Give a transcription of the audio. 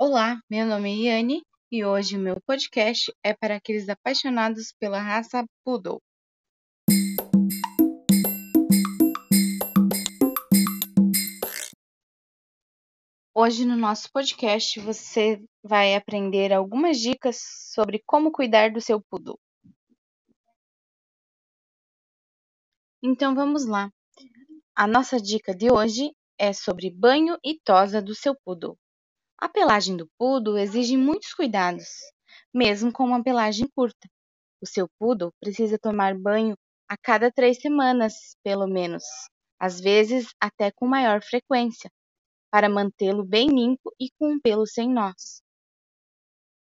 Olá, meu nome é Yane e hoje o meu podcast é para aqueles apaixonados pela raça Poodle. Hoje no nosso podcast você vai aprender algumas dicas sobre como cuidar do seu Poodle. Então vamos lá. A nossa dica de hoje é sobre banho e tosa do seu Poodle. A pelagem do poodle exige muitos cuidados, mesmo com uma pelagem curta. O seu poodle precisa tomar banho a cada três semanas, pelo menos, às vezes até com maior frequência, para mantê-lo bem limpo e com um pelo sem nós.